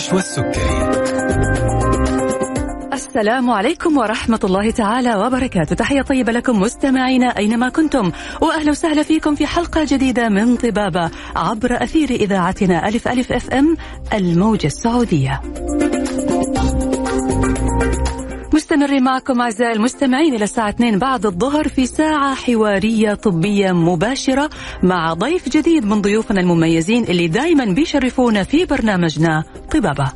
نشوى السكري السلام عليكم ورحمة الله تعالى وبركاته. تحية طيبة لكم مستمعينا أينما كنتم. وأهلا وسهلا فيكم في حلقة جديدة من طبابة عبر أثير إذاعتنا ألف ألف أف أم الموجة السعودية. مستمرين معكم أعزائي المستمعين إلى الساعة 2 بعد الظهر في ساعة حوارية طبية مباشرة مع ضيف جديد من ضيوفنا المميزين اللي دائما بيشرفونا في برنامجنا طبابة.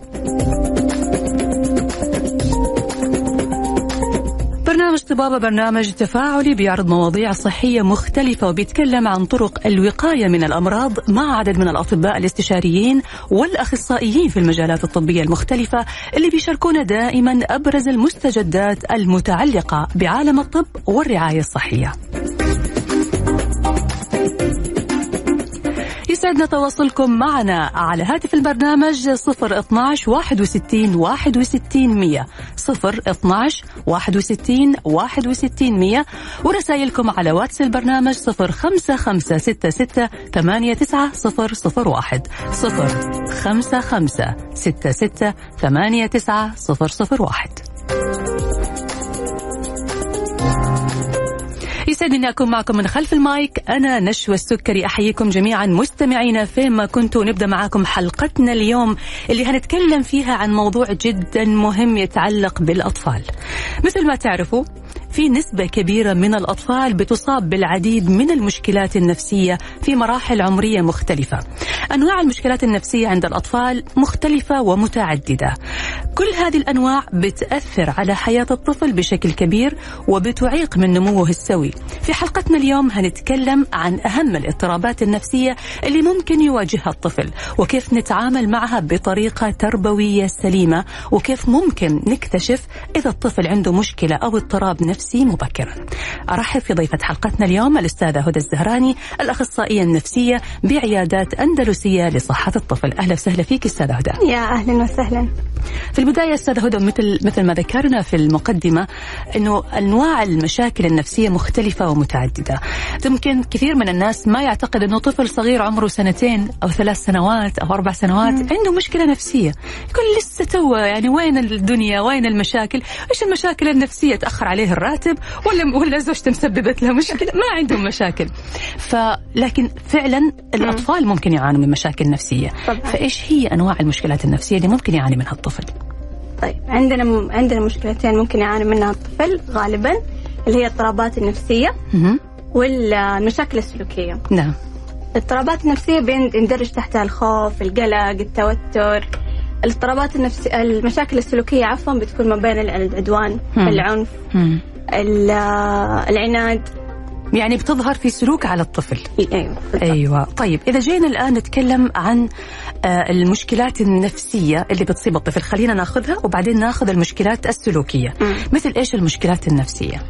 برنامج طبابة برنامج تفاعلي بيعرض مواضيع صحية مختلفة وبيتكلم عن طرق الوقاية من الأمراض مع عدد من الأطباء الاستشاريين والأخصائيين في المجالات الطبية المختلفة اللي بيشاركونا دائما أبرز المستجدات المتعلقة بعالم الطب والرعاية الصحية. يسعدنا تواصلكم معنا على هاتف البرنامج 012 61 61 100 012 61 61 100 ورسائلكم على واتس البرنامج 05566 89001 05566 89001 يسعدني اني أكون معكم من خلف المايك. أنا نشوى السكري. أحييكم جميعا مستمعينا فيما كنتوا نبدأ معاكم حلقتنا اليوم اللي هنتكلم فيها عن موضوع جدا مهم يتعلق بالأطفال. مثل ما تعرفوا في نسبة كبيرة من الأطفال بتصاب بالعديد من المشكلات النفسية في مراحل عمرية مختلفة. أنواع المشكلات النفسية عند الأطفال مختلفة ومتعددة. كل هذه الأنواع بتأثر على حياة الطفل بشكل كبير وبتعيق من نموه السوي. في حلقتنا اليوم هنتكلم عن أهم الاضطرابات النفسية اللي ممكن يواجهها الطفل وكيف نتعامل معها بطريقة تربوية سليمة وكيف ممكن نكتشف إذا الطفل عنده مشكلة أو اضطراب نفسي مبكرا أرحب في ضيفة حلقتنا اليوم الأستاذة هدى الزهراني الأخصائية النفسية بعيادات أندلسية لصحة الطفل. أهلا وسهلا فيك أستاذة هدى. يا أهلا وسهلا. في البداية أستاذة هدى مثل مثل ما ذكرنا في المقدمة أنه أنواع المشاكل النفسية مختلفة ومتعددة. يمكن كثير من الناس ما يعتقد أنه طفل صغير عمره سنتين أو ثلاث سنوات أو أربع سنوات مم. عنده مشكلة نفسية. يقول لسه تو يعني وين الدنيا؟ وين المشاكل؟ إيش المشاكل النفسية تأخر عليه الراتب ولا ولا زوجته مسببت له مشكلة. ما عندهم مشاكل. فلكن فعلا الأطفال ممكن يعانوا من مشاكل نفسية. طبعا. فإيش هي أنواع المشكلات النفسية اللي ممكن يعاني منها الطفل؟ طيب عندنا م... عندنا مشكلتين ممكن يعاني منها الطفل غالبا اللي هي الاضطرابات النفسية مهم. والمشاكل السلوكية. نعم. الاضطرابات النفسية بيندرج تحتها الخوف القلق التوتر. الاضطرابات النفسية المشاكل السلوكية عفوا بتكون ما بين العدوان مم. العنف. مم. ال- العناد. يعني بتظهر في سلوك على الطفل. أيوه. بالضبط. أيوه. طيب إذا جينا الآن نتكلم عن آه، المشكلات النفسية اللي بتصيب الطفل. خلينا ناخذها وبعدين ناخذ المشكلات السلوكية. مثل إيش المشكلات النفسية؟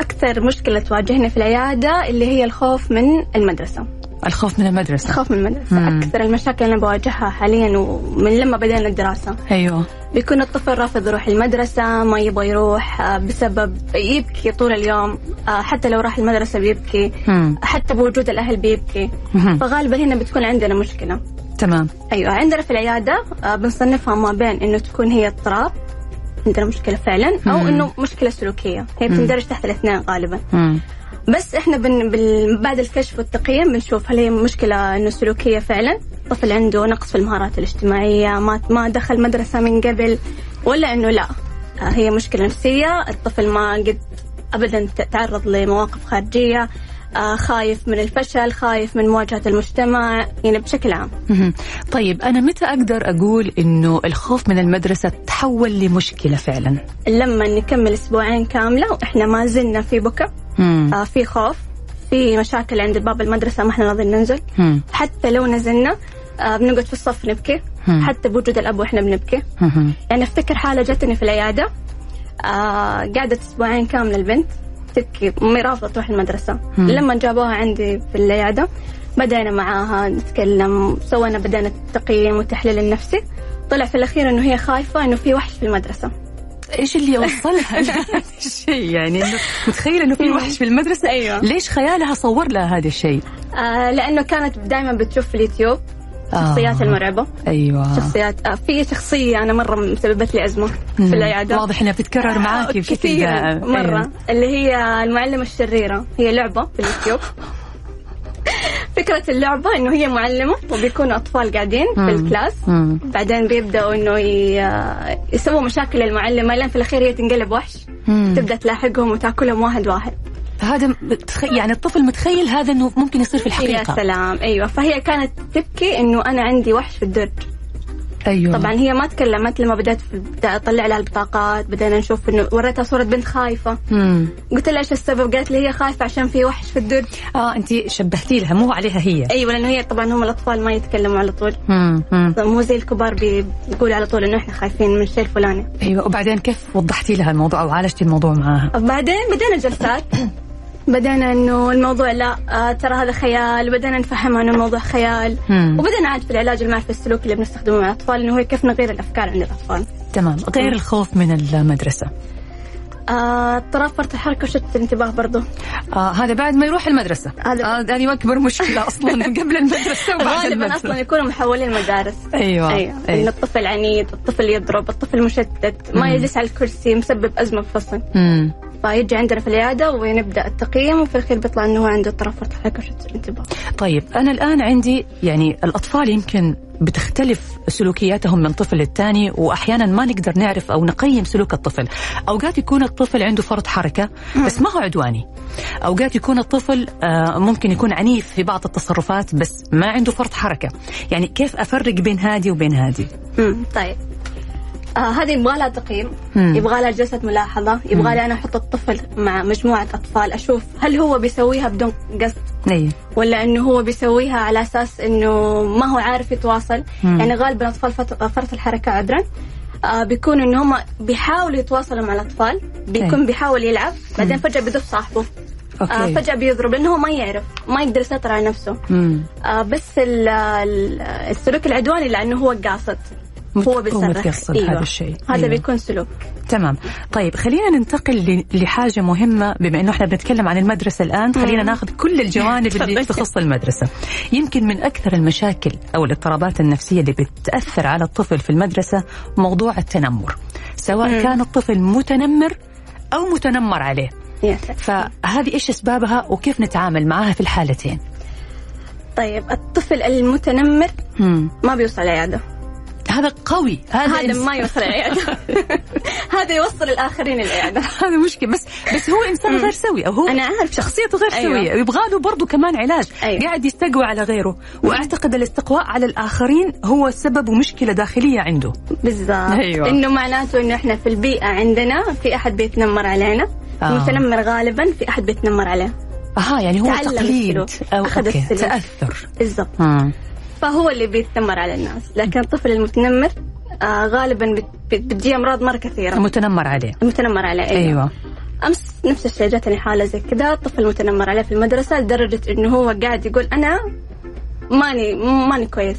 أكثر مشكلة تواجهني في العيادة اللي هي الخوف من المدرسة. الخوف من المدرسة الخوف من المدرسة مم. أكثر المشاكل اللي أنا بواجهها حاليا ومن لما بدأنا الدراسة أيوه بيكون الطفل رافض يروح المدرسة ما يبغى يروح آه، بسبب يبكي طول اليوم آه، حتى لو راح المدرسة بيبكي مم. حتى بوجود الأهل بيبكي مهم. فغالبا هنا بتكون عندنا مشكلة تمام أيوة عندنا في العيادة آه، بنصنفها ما بين إنه تكون هي اضطراب عندنا مشكلة فعلا أو مم. إنه مشكلة سلوكية هي بتندرج تحت الاثنين غالبا مم. بس إحنا بن بال... بعد الكشف والتقييم بنشوف هل هي مشكلة إنه سلوكية فعلا الطفل عنده نقص في المهارات الاجتماعية ما ما دخل مدرسة من قبل ولا إنه لا آه، هي مشكلة نفسية الطفل ما قد ابدا تعرض لمواقف خارجية آه، خايف من الفشل خايف من مواجهة المجتمع يعني بشكل عام. طيب أنا متى أقدر أقول إنه الخوف من المدرسة تحول لمشكلة فعلا لما نكمل أسبوعين كاملة وإحنا ما زلنا في مم. آه، في خوف في مشاكل عند باب المدرسة ما إحنا راضيين ننزل مم. حتى لو نزلنا آه، بنقعد في الصف نبكي مم. حتى بوجود الأب وإحنا بنبكي مهم. يعني أفتكر حالة جتني في العيادة آه قعدت أسبوعين كامله البنت تبكي أمي رافضة تروح المدرسة مم. لما جابوها عندي في العيادة بدأنا معاها نتكلم سوينا بدأنا التقييم والتحليل النفسي طلع في الأخير إنه هي خايفة إنه في وحش في المدرسة إيش اللي يوصلها لهذا الشيء يعني إنه متخيلة إنه في وحش في المدرسة أيوة. ليش خيالها صور لها هذا الشيء آه لأنه كانت دائما بتشوف في اليوتيوب الشخصيات آه. المرعبة أيوه شخصيات آه في شخصية أنا مرة مسببت لي أزمة مم. في العيادة واضح إنها بتتكرر معاكي بشكل كثير دائم مرة أيوة. اللي هي المعلمة الشريرة هي لعبة في اليوتيوب فكرة اللعبة إنه هي معلمة وبيكونوا أطفال قاعدين في. الكلاس. بعدين بيبدأوا إنه ي- يسووا مشاكل للمعلمة. لين في الأخير هي تنقلب وحش. تبدأ تلاحقهم وتأكلهم واحد واحد. فهذا بتخ... يعني الطفل متخيل هذا إنه ممكن يصير في يا الحقيقة سلام. أيوة. فهي كانت تبكي إنه أنا عندي وحش في الدرج. أيوه. طبعا هي ما تكلمت لما بدأت أطلع لها البطاقات بدأنا نشوف إنه وريتها صورة بنت خايفة. مم. قلت لها إيش السبب؟ قالت لي هي خايفة عشان في وحش في الدرج. آه أنت شبهتي لها مو عليها هي. أيوه لأنه هي طبعا هم الأطفال ما يتكلموا على طول. مو زي الكبار بي- بيقولوا على طول إنه إحنا خايفين من الشيء الفلاني. أيوه وبعدين كيف وضحتي لها الموضوع أو عالجتي الموضوع معاها بعدين بدينا جلسات. بدينا إنه الموضوع لا آه ترى هذا خيال بدينا نفهمها انه الموضوع خيال. مم. وبدينا عاد في العلاج المعرفي السلوكي اللي بنستخدمه مع الأطفال إنه هو كيف نغير الأفكار عند الأطفال. تمام. غير الخوف من المدرسة. آه اضطراب فرط الحركه وشتت الانتباه برضه آه هذا بعد ما يروح المدرسة هذا- آه هذه أكبر مشكلة أصلا قبل المدرسة وبعد غالبا المدرسة أصلا يكونوا محولين المدارس أيوه أيوه انه أيوة. الطفل عنيد الطفل يضرب الطفل مشتت ما. يجلس على الكرسي مسبب أزمة في الفصل. فيجي عندنا في العيادة ونبدأ التقييم وفي الأخير بيطلع إنه هو عنده اضطراب فرط حركة وشتت الانتباه. طيب أنا الآن عندي يعني الأطفال يمكن بتختلف سلوكياتهم من طفل للتاني وأحيانا ما نقدر نعرف أو نقيم سلوك الطفل. أوقات يكون الطفل عنده فرط حركة بس ما هو عدواني. أوقات يكون الطفل آه، ممكن يكون عنيف في بعض التصرفات بس ما عنده فرط حركة. يعني كيف أفرق بين هادي وبين هادي طيب. آه هذه يبغى لها تقييم،. يبغى لها جلسة ملاحظة، يبغى لي أنا أحط الطفل مع مجموعة أطفال أشوف هل هو بيسويها بدون قصد ولا إنه هو بيسويها على أساس إنه ما هو عارف يتواصل، مم. يعني غالبا أطفال فرط الحركة عذرا آه بيكون إنه هم بيحاولوا يتواصلوا مع الأطفال، بيكون أي. بيحاول يلعب، بعدين فجأة بيدف صاحبه. آه أوكي فجأة بيضرب لأنه هو ما يعرف، ما يقدر يسيطر على نفسه. مم. آه بس ال- ال- السلوك العدواني لأنه هو قاصد هو بيصرخ متقصد هذا الشيء. هذا أيوة. بيكون سلوك تمام طيب خلينا ننتقل ل- لحاجة مهمة بما أنه إحنا بنتكلم عن المدرسة الآن خلينا. ناخذ كل الجوانب اللي. تخص المدرسة يمكن من أكثر المشاكل أو الاضطرابات النفسية اللي بتأثر على الطفل في المدرسة موضوع التنمر سواء مم. كان الطفل متنمر أو متنمر عليه. فهذه إيش أسبابها وكيف نتعامل معها في الحالتين طيب الطفل المتنمر مم. ما بيوصل العياده هذا قوي هذا هذا ما يوصل العيادة هذا يوصل الآخرين العيادة هذا مشكلة بس بس هو إنسان غير سوي أو هو أنا عارفة. شخصيته غير أيوة. سوية يبغى له برضه كمان علاج أيوة. قاعد يستقوى على غيره وأعتقد الاستقواء على الآخرين هو سبب مشكله داخلية عنده بالضبط أيوة. إنه معناته إنه إحنا في البيئة عندنا في أحد بيتنمر علينا آه. المتنمر غالبا في أحد بيتنمر عليه أها يعني هو تقليد. أو أخذ السلوك. تأثر بالضبط مم. فهو اللي بيتنمر على الناس. لكن الطفل المتنمر آه غالبا بت- بت- بتجي أمراض مرة كثيرة. متنمر عليه. المتنمر عليه أيوة. أيوه. أمس نفس الشيء جاتني حالة زي كذا. الطفل متنمر عليه في المدرسة لدرجة إنه هو قاعد يقول أنا ماني ماني كويس.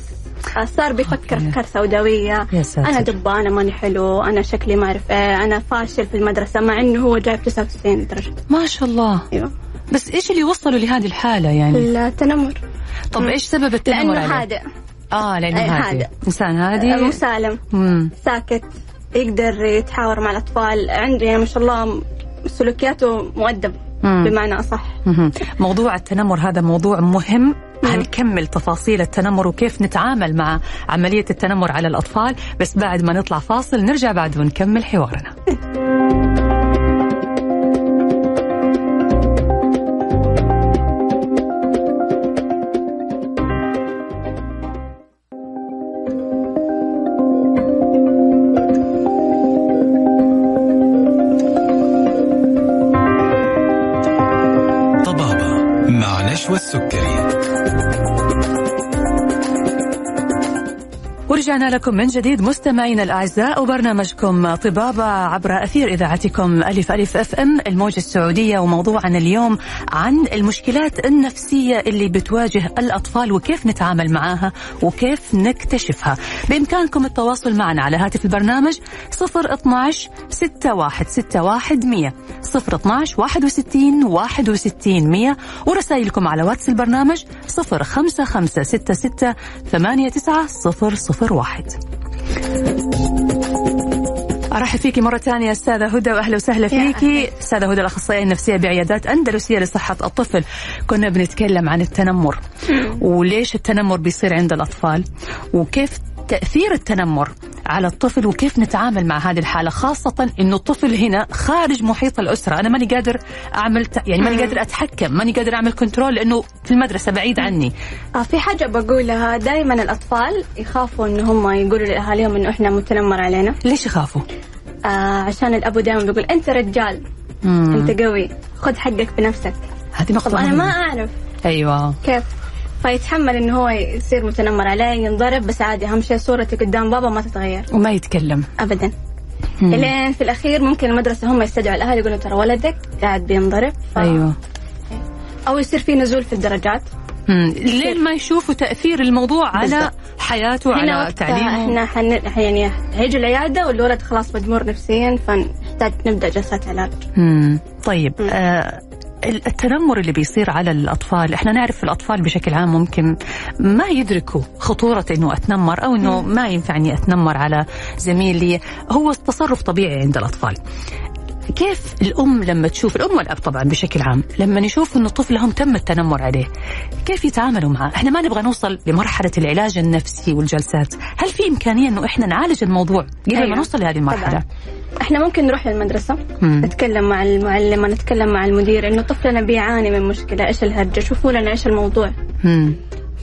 آه، صار بيفكر. افكار سوداوية. يا ساتر. أنا ماني حلو أنا شكلي ما أعرف إيه أنا فاشل في المدرسة مع إنه هو جايب 99 درجة. ما شاء الله. أيوه. بس إيش اللي وصله لهذه الحالة يعني؟ التنمر. طب إيش سبب التنمر لأنه هادئ. آه لأنه هادي هادئ. إنسان آه، هادي مسالم. مم. ساكت يقدر يتحاور مع الأطفال. عنده يعني ما شاء الله سلوكياته مؤدب مم. بمعنى أصح. موضوع التنمر هذا موضوع مهم. هنكمل تفاصيل التنمر وكيف نتعامل مع عملية التنمر على الأطفال. بس بعد ما نطلع فاصل نرجع بعد ونكمل حوارنا. مع نشوى ورجعنا لكم من جديد مستمعينا الأعزاء وبرنامجكم طبابة عبر أثير إذاعتكم ألف ألف أف أم الموجة السعودية وموضوعنا اليوم عن المشكلات النفسية اللي بتواجه الأطفال وكيف نتعامل معاها وكيف نكتشفها. بإمكانكم التواصل معنا على هاتف البرنامج 012 61 61 100 012 61 61 100 ورسائلكم على واتس البرنامج 055 66 89 001 أرحب فيكي مرة ثانية أستاذة هدى وأهلا وسهلا فيكي. أستاذة هدى الأخصائية النفسية بعيادات أندلسية لصحة الطفل. كنا بنتكلم عن التنمر. وليش التنمر بيصير عند الأطفال؟ وكيف تأثير التنمر على الطفل وكيف نتعامل مع هذه الحالة خاصة أنه الطفل هنا خارج محيط الأسرة. أنا ماني قادر أعمل ت... يعني ماني قادر أتحكم ماني قادر أعمل كنترول لأنه في المدرسة بعيد عني. آه في حاجة بقولها دائما الأطفال يخافوا أن هم يقولوا لأهاليهم أنه إحنا متنمر علينا. ليش يخافوا؟ آه عشان الأبو دائما بيقول أنت رجال مم. أنت قوي خذ حقك بنفسك. هذه نقطة أنا ما أعرف أيوة. كيف. فيتحمل إنه هو يصير متنمر عليه ينضرب بس عادي أهم شيء صورتي قدام بابا ما تتغير. وما يتكلم. ابدا. إلين في الأخير ممكن المدرسة هم يستدعوا الأهل يقولوا ترى ولدك قاعد بينضرب ف... أيوه. أو يصير في نزول في الدرجات. لين ما يشوفوا تأثير الموضوع على حياته وعلى تعليمه. إحنا حن... يعني هيجوا العيادة والولد خلاص مجمور نفسيا فنحتاج نبدأ جلسات علاج. طيب آه التنمر اللي بيصير على الأطفال إحنا نعرف الأطفال بشكل عام ممكن ما يدركوا خطورة أنه أتنمر أو أنه ما ينفعني أتنمر على زميلي هو تصرف طبيعي عند الأطفال. كيف الأم لما تشوف الأم والأب طبعا بشكل عام لما يشوف أنه طفلهم تم التنمر عليه كيف يتعاملوا معه إحنا ما نبغى نوصل لمرحلة العلاج النفسي والجلسات هل في إمكانية أنه إحنا نعالج الموضوع قبل أيوة. ما نوصل لهذه المرحلة طبعا. إحنا ممكن نروح للمدرسة مم. نتكلم مع المعلمة نتكلم مع المدير إنه طفلنا بيعاني من مشكلة إيش الهرجة شوفوا لنا إيش الموضوع مم.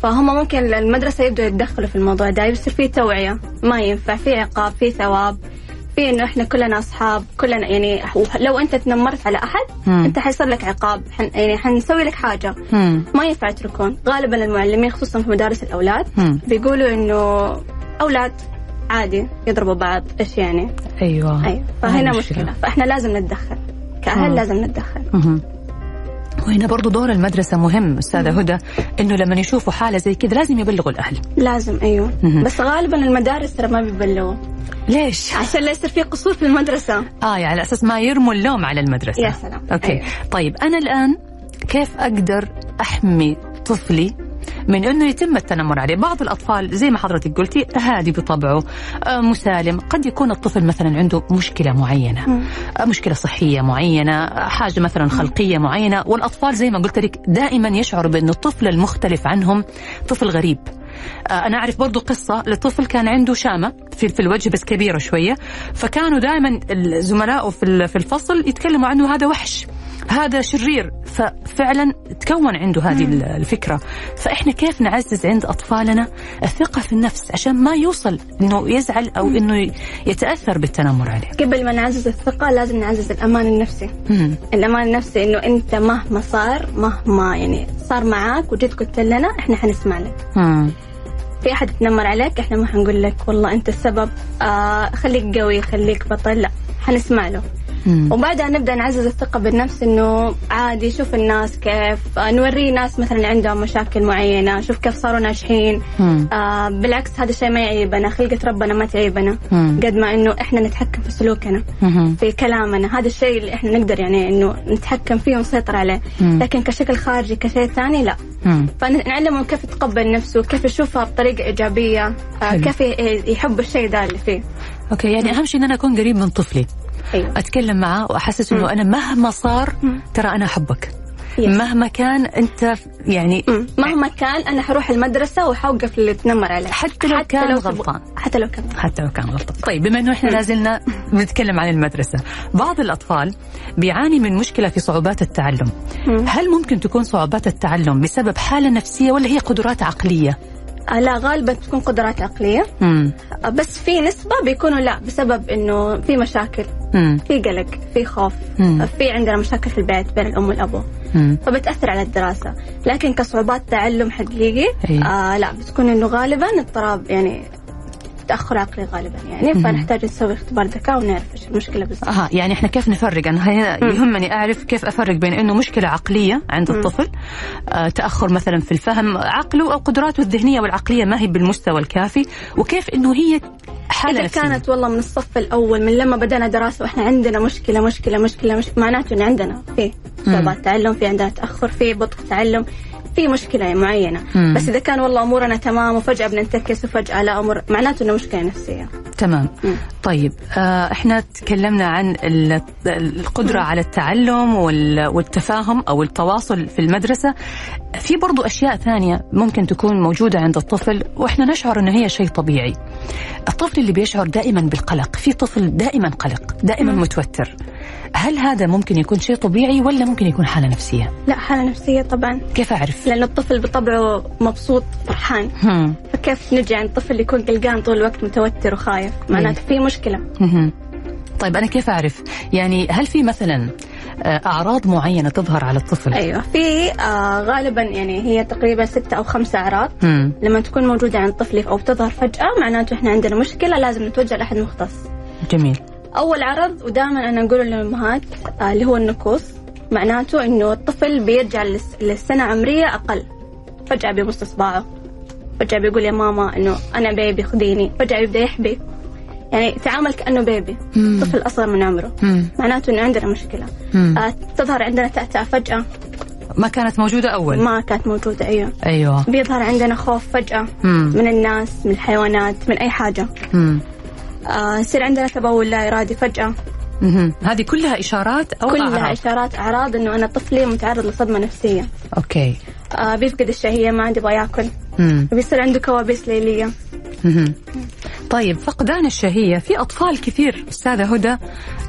فهم ممكن المدرسة يبدأوا يتدخلوا في الموضوع ده يصير في توعية ما ينفع في عقاب في ثواب في إنه إحنا كلنا أصحاب كلنا يعني لو أنت تنمرت على أحد مم. أنت حيصير لك عقاب حن يعني حنسوي لك حاجة مم. ما ينفع يتركون غالبا المعلمين خصوصا في مدارس الأولاد مم. بيقولوا إنه أولاد عادي يضربوا بعض إيش يعني أيوه أيوه فهنا مشكلة. مشكلة فإحنا لازم نتدخل كأهل لازم نتدخل مم. وهنا برضو دور المدرسة مهم أستاذة هدى إنه لما يشوفوا حالة زي كذا لازم يبلغوا الأهل. لازم أيوه. مم. بس غالبا المدارس ترى ما بيبلغوا. ليش؟ عشان لا يصير في قصور في المدرسة. آه يعني على أساس ما يرموا اللوم على المدرسة. يا سلام. أوكي. أيوه. طيب أنا الآن كيف أقدر أحمي طفلي من أنه يتم التنمر عليه، بعض الأطفال زي ما حضرتك قلتي هادي بطبعه، آه، مسالم، قد يكون الطفل مثلا عنده مشكلة معينة، آه، مشكلة صحية معينة، حاجة مثلا خلقية معينة، والأطفال زي ما قلت لك دائما يشعروا بأنه الطفل المختلف عنهم طفل غريب. آه، أنا أعرف برضو قصة لطفل كان عنده شامة في في الوجه بس كبيرة شوية. فكانوا دائما زملائه في في الفصل يتكلموا عنه هذا وحش. هذا شرير. ففعلا تكون عنده هذه الفكرة. فإحنا كيف نعزز عند أطفالنا الثقة في النفس عشان ما يوصل إنه يزعل أو إنه يتأثر بالتنمر عليه؟ قبل ما نعزز الثقة لازم نعزز الأمان النفسي. مم. الأمان النفسي إنه أنت مهما صار مهما يعني صار معاك وجيت قلت لنا إحنا حنسمع لك. مم. في أحد يتنمر عليك إحنا ما حنقول لك والله أنت السبب آه خليك قوي خليك بطل لا حنسمع له. وبعدها نبدأ نعزز الثقة بالنفس إنه عادي شوف الناس كيف آه نوري ناس مثلا عندهم مشاكل معينة شوف كيف صاروا ناجحين. آه بالعكس هذا الشيء ما يعيبنا خلقة ربنا ما تعيبنا. قد ما إنه إحنا نتحكم في سلوكنا مم. في كلامنا هذا الشيء اللي إحنا نقدر يعني إنه نتحكم فيه ونسيطر عليه. مم. لكن كشكل خارجي كشيء ثاني لا. فنعلمه كيف يتقبل نفسه كيف يشوفها بطريقة إيجابية آه كيف يحب الشيء ده اللي فيه. okay يعني أهم شيء إن أنا أكون قريب من طفلي. أيوة. أتكلم معاه وأحسس إنه أنا مهما صار ترى أنا احبك yes. مهما كان أنت يعني مهما كان أنا حروح المدرسة وحوقف اللي تنمر عليه حتى لو حتى كان لو غلطان. حتى لو كان. حتى لو كان غلطان. طيب بما إنه إحنا لازلنا بنتكلم عن المدرسة بعض الأطفال بيعاني من مشكلة في صعوبات التعلم. هل ممكن تكون صعوبات التعلم بسبب حالة نفسية ولا هي قدرات عقلية؟ لا غالبا تكون قدرات عقلية مم. آه، بس في نسبة بيكونوا لا بسبب إنه في مشاكل مم. في قلق في خوف مم. في عندنا مشاكل في البيت بين الأم والأبو مم. فبتأثر على الدراسة لكن كصعوبات تعلم حقيقي أيه. آه لا بتكون إنه غالبا اضطراب يعني تأخر عقلي غالبا يعني فنحتاج نسوي اختبار ذكاء ونعرف إيش المشكلة بالضبط. أها يعني إحنا كيف نفرق؟ أنا يهمني أعرف كيف أفرق بين إنه مشكلة عقلية عند الطفل آه تأخر مثلا في الفهم عقله أو قدراته الذهنية والعقلية ما هي بالمستوى الكافي وكيف إنه هي حالة إذا نفسية. كانت والله من الصف الأول من لما بدأنا دراسة وإحنا عندنا مشكلة مشكلة مشكلة مش معناته إن عندنا في صعوبات تعلم في عندنا تأخر في بطء تعلم في مشكلة معينة. مم. بس إذا كان والله أمورنا تمام وفجأة بننتكس وفجأة لا أمور معناته إنه مشكلة نفسية. تمام. مم. طيب آه إحنا تكلمنا عن ال- القدرة على التعلم وال- والتفاهم أو التواصل في المدرسة. في برضو أشياء ثانية ممكن تكون موجودة عند الطفل وإحنا نشعر إنه هي شيء طبيعي. الطفل اللي بيشعر دائما بالقلق في طفل دائما قلق دائما متوتر. هل هذا ممكن يكون شيء طبيعي ولا ممكن يكون حالة نفسية لا حالة نفسية طبعا كيف أعرف لأن الطفل بطبعه مبسوط فرحان هم. فكيف نجي عند طفل يكون قلقان طول الوقت متوتر وخايف معناته في مشكلة مهم. طيب أنا كيف أعرف؟ يعني هل في مثلا آه، أعراض معينة تظهر على الطفل؟ أيوة في آه غالبا يعني هي تقريبا ستة أو خمسة أعراض مم. لما تكون موجودة عند طفلي أو بتظهر فجأة معناته إحنا عندنا مشكلة لازم نتوجه لأحد مختص جميل أول عرض ودائما أنا أقوله للأمهات آه اللي هو النكوص معناته إنه الطفل بيرجع للس- للسنة عمرية أقل. فجأة بيبص إصبعه فجأة بيقول يا ماما إنه أنا بيبي خديني فجأة يبدأ يحبي. يعني تعامل كأنه بيبي مم. طفل أصغر من عمره. مم. معناته إنه عندنا مشكلة. مم. آه تظهر عندنا تأتأة فجأة. ما كانت موجودة أول؟ ما كانت موجودة أيوه. أيوة. بيظهر عندنا خوف فجأة مم. من الناس من الحيوانات من أي حاجة. مم. آه يصير عندنا تبول لا إرادي فجأة. هذه كلها إشارات أو كلها أعراض إشارات أعراض إنه أنا طفلي متعرض لصدمة نفسية أوكي آه بيفقد الشهية ما عاد يبغى ياكل مم. بيصير عنده كوابيس ليلية. طيب فقدان الشهية في أطفال كثير أستاذة هدى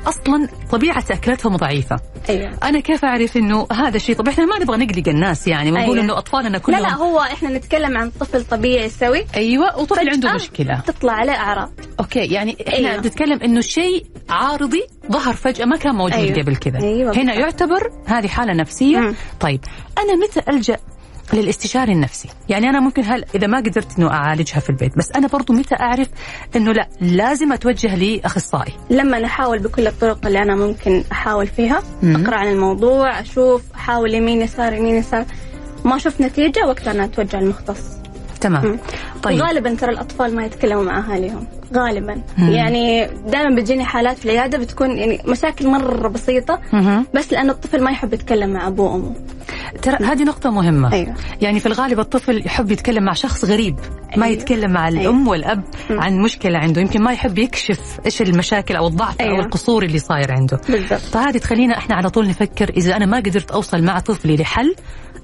أصلا طبيعة أكلتهم ضعيفة أيوه أنا كيف أعرف إنه هذا شيء طبيعي إحنا ما نبغى نقلق الناس يعني ونقول أيوة. إنه أطفالنا لا كلهم لا هو إحنا نتكلم عن طفل طبيعي سوي أيوة وطفل عنده فجأة مشكلة تطلع عليه أعراض okay يعني إحنا أيوة. أيوة. بنتكلم إنه شيء عارضي ظهر فجأة ما كان موجود أيوة. أيوة. قبل كذا أيوة هنا. يعتبر هذه حالة نفسية مم. طيب أنا متى ألجأ للاستشاري النفسي. يعني أنا ممكن هل إذا ما قدرت إنه أعالجها في البيت بس أنا برضو متى أعرف إنه لا لازم أتوجه لأخصائي؟ لما نحاول بكل الطرق اللي أنا ممكن أحاول فيها مم. أقرأ عن الموضوع أشوف أحاول يمين يسار يمين يسار. ما شفت نتيجة وقتها أنا أتوجه للمختص. تمام مم. طيب غالبا ترى الأطفال ما يتكلموا مع أهاليهم غالبا مم. يعني دائما بتجيني حالات في العيادة بتكون يعني مشاكل مرة بسيطة مهم. بس لأنه الطفل ما يحب يتكلم مع أبوه وأمه ترى هذه نقطة مهمة أيوة. يعني في الغالب الطفل يحب يتكلم مع شخص غريب ما أيوة. يتكلم مع الأم أيوة. والأب مم. عن مشكلة عنده يمكن ما يحب يكشف إيش المشاكل أو الضعف أو أيوة. القصور اللي صاير عنده بالضبط فهذه تخلينا إحنا على طول نفكر إذا أنا ما قدرت أوصل مع طفلي لحل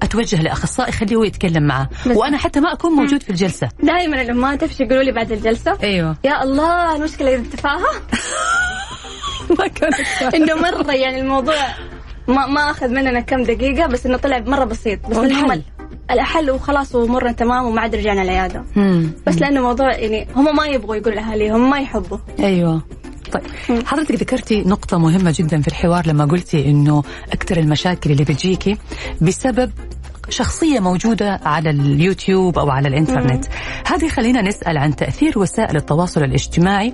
أتوجه لأخصائي خليه هو يتكلم معه. بس- وأنا حتى ما أكون موجود في الجلسة. دائما الامهات إيش يقولوا لي بعد الجلسة. أيوه. يا الله المشكلة إذا تفاهة. ما كانت إنه مرة يعني الموضوع ما ما أخذ مننا كم دقيقة بس إنه طلع مرة بسيط. بس؟ المهم الحل. وخلاص ومرنا تمام وما عاد رجعنا العيادة. بس لأنه موضوع يعني هم ما يبغوا يقولوا لأهاليهم ما يحبوا. أيوه. طيب. حضرتك ذكرتي نقطة مهمة جدا في الحوار لما قلتي إنه أكثر المشاكل اللي بتجيكي بسبب شخصية موجودة على اليوتيوب أو على الإنترنت. هذه خلينا نسأل عن تأثير وسائل التواصل الاجتماعي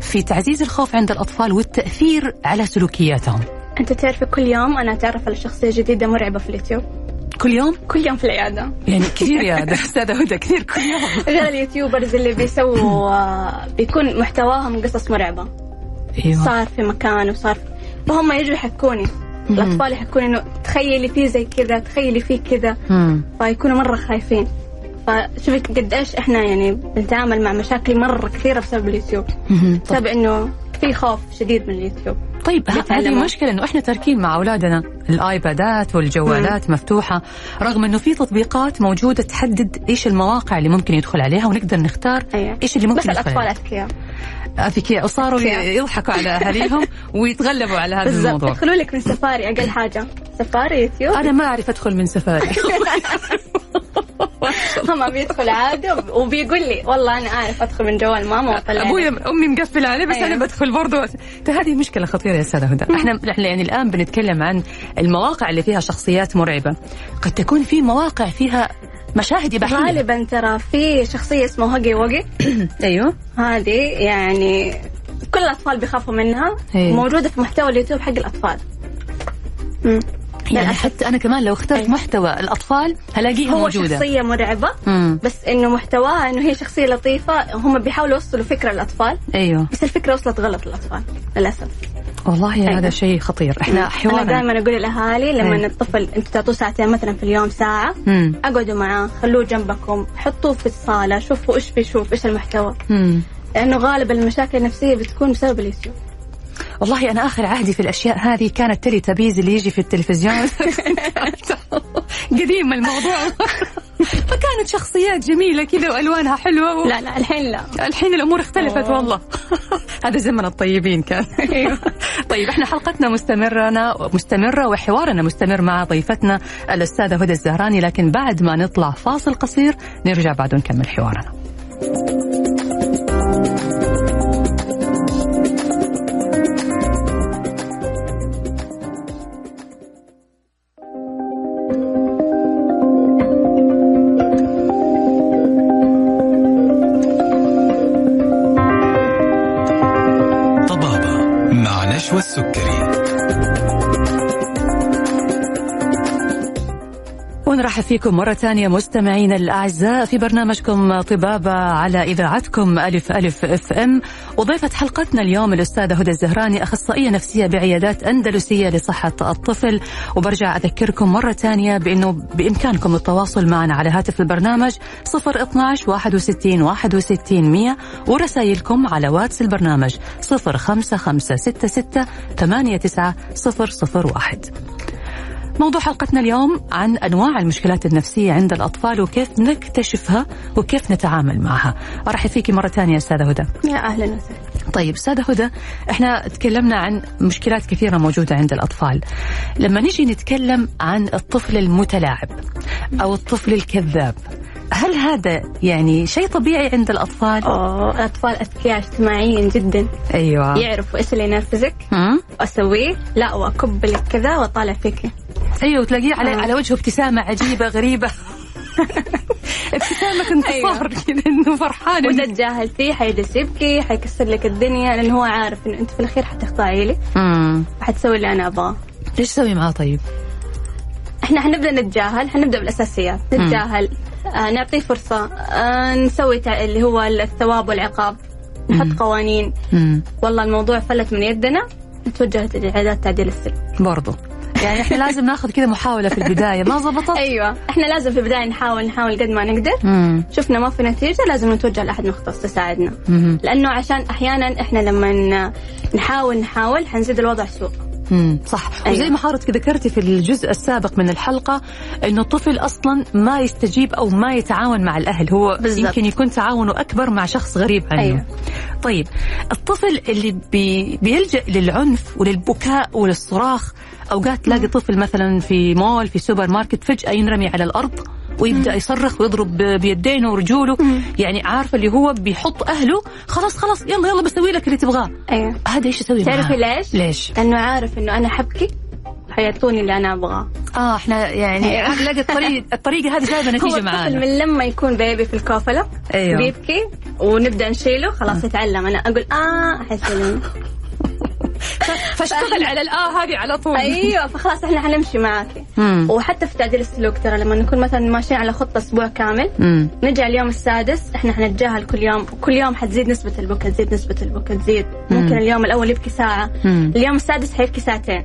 في تعزيز الخوف عند الأطفال والتأثير على سلوكياتهم. أنت تعرفي كل يوم أنا أتعرف على شخصية جديدة مرعبة في اليوتيوب. كل يوم؟ كل يوم في العيادة. يعني كثير يا أستاذة هدى كثير كل يوم. غير اليوتيوبرز اللي بيسووا آه، بيكون محتواهم قصص مرعبة. أيوة. صار في مكان وصار في... فهم يجوا يحكوني. الأطفال يحكون إنه تخيلي فيه زي كذا تخيلي فيه كذا. مم. فيكونوا مرة خايفين. فشوفي قد إيش إحنا يعني بنتعامل مع مشاكل مرة كثيرة بسبب اليوتيوب. مم. بسبب إنه في خوف شديد من اليوتيوب. طيب هذه. المشكلة إنه إحنا تاركين مع أولادنا. الآيبادات والجوالات مفتوحة. رغم إنه في تطبيقات موجودة تحدد إيش المواقع اللي ممكن يدخل عليها ونقدر نختار أيوة. إيش اللي ممكن بس يدخل الأطفال. أذكياء. اذكياء وصاروا. يضحكوا على أهاليهم ويتغلبوا على هذا الموضوع. يدخلوا لك من سفاري أقل حاجة. سفاري يوتيوب أنا ما أعرف أدخل من سفاري. ماما بيدخل عادي وبيقول لي والله أنا أعرف أدخل من جوال ماما وأطلع أبوي أمي مقفلة عليه بس أيوة. أنا بدخل برضه هذه مشكلة خطيرة يا استاذه هدى. إحنا إحنا يعني الآن بنتكلم عن المواقع اللي فيها شخصيات مرعبة. قد تكون في مواقع فيها مشاهد اباحيه غالبا ترى في شخصية اسمها هوجي ووجي. أيوه. هذه يعني كل الأطفال بيخافوا منها. إيه. موجودة في محتوى اليوتيوب حق الأطفال. مم. يعني للأسف. حتى أنا كمان لو اخترت أي. محتوى الأطفال هلاقيها هو موجودة شخصية مرعبة مم. بس إنه محتواها إنه هي شخصية لطيفة هم بيحاولوا يوصلوا فكرة للأطفال أيوه بس الفكرة وصلت غلط للأطفال للأسف والله أيوة. هذا شيء خطير إحنا أنا حوارنا دائما أقول للاهالي لما أي. الطفل أنتوا تعطوه ساعتين مثلا في اليوم ساعة مم. اقعدوا معاه خلوه جنبكم حطوه في الصالة شوفوا إيش بيشوف إيش المحتوى مم. لأنه غالبا المشاكل النفسية بتكون بسبب اليوتيوب والله أنا آخر عهدي في الأشياء هذه كانت تلي تبيز اللي يجي في التلفزيون. قديم الموضوع. فكانت شخصيات جميلة كذا وألوانها حلوة و... لا لا الحين لا. الحين الأمور اختلفت أوه. والله. هذا زمن الطيبين كان. طيب إحنا حلقتنا مستمرة مستمرة وحوارنا مستمر مع ضيفتنا الأستاذة هدى الزهراني لكن بعد ما نطلع فاصل قصير نرجع بعد ونكمل حوارنا. فيكم مرة ثانية مستمعينا الأعزاء في برنامجكم طبابة على إذاعتكم ألف ألف أف أم. وضيفة حلقتنا اليوم الأستاذة هدى الزهراني أخصائية نفسية بعيادات أندلسية لصحة الطفل. وبرجع أذكركم مرة ثانية بأنه بإمكانكم التواصل معنا على هاتف البرنامج 012 61 61 100 ورسائلكم على واتس البرنامج 05566 89 001 موضوع حلقتنا اليوم عن أنواع المشكلات النفسية عند الأطفال وكيف نكتشفها وكيف نتعامل معها. ارحب فيكي مرة ثانية أستاذة هدى. يا أهلا وسهلا طيب أستاذة هدى إحنا تكلمنا عن مشكلات كثيرة موجودة عند الأطفال. لما نجي نتكلم عن الطفل المتلاعب أو الطفل الكذاب هل هذا يعني شيء طبيعي عند الأطفال؟ أوه الاطفال اذكياء اجتماعيا جدا. أيوه. يعرفوا إيش اللي ينرفزك مم؟ أسويه لا وأكب لك كذا وأطالع فيك. أيوه وتلاقيه على آه. على وجهه ابتسامة عجيبة غريبة. ابتسامة انتصار كذا إنه فرحان. وإذا تجاهلتيه حيجلس يبكي حيكسر لك الدنيا لأنه هو عارف إنه أنت في الأخير حتخضعي لي. وحتسوي اللي أنا أبغاه. إيش تسوي معاه طيب؟ إحنا حنبدأ نتجاهل حنبدأ بالأساسيات. نتجاهل. نعطيه فرصة. آه نسوي اللي هو الثواب والعقاب. نحط قوانين. امم والله الموضوع فلت من يدنا. نتوجه لعيادات تعديل السلوك برضو. يعني إحنا لازم ناخذ كذا محاولة في البداية. ما زبطت؟ أيوه. إحنا لازم في البداية نحاول نحاول قد ما نقدر. امم شفنا ما في نتيجة لازم نتوجه لأحد مختص يساعدنا لأنه عشان أحيانا إحنا لما نحاول نحاول حنزيد الوضع سوء. امم صح أيوة. وزي ما حضرتك ذكرتي في الجزء السابق من الحلقة إنه الطفل أصلا ما يستجيب أو ما يتعاون مع الأهل هو بالضبط. يمكن يكون تعاونه أكبر مع شخص غريب عنه أيوة. طيب الطفل اللي بي بيلجأ للعنف وللبكاء وللصراخ أوقات تلاقي طفل مثلا في مول في سوبر ماركت فجأة ينرمي على الأرض ويبدأ يصرخ ويضرب بيدينه ورجوله يعني عارفه اللي هو بيحط أهله خلاص خلاص يلا يلا بسوي لك اللي تبغاه أيوه هذا إيش أسوي تعرفي؟ ليش؟ ليش؟ لأنه عارف إنه أنا حبكي حيعطوني اللي أنا أبغاه آه إحنا يعني أيوة. نلاقي الطريقة الطريقة هذه جايبة نتيجة الطفل معانا من لما يكون بيبي في الكوفلة أيوه. بيبكي ونبدأ نشيله خلاص يتعلم أنا أقول آه حيسلم فاشتغل على الاه هذه على طول. أيوه فخلاص إحنا حنمشي معاكي. وحتى في تعديل السلوك ترى لما نكون مثلا ماشيين على خطة أسبوع كامل على اليوم السادس إحنا حنتجاهل كل يوم. كل يوم حتزيد نسبة البكاء تزيد نسبة البكاء تزيد. ممكن اليوم الأول يبكي ساعة. مم. اليوم السادس حيبكي ساعتين.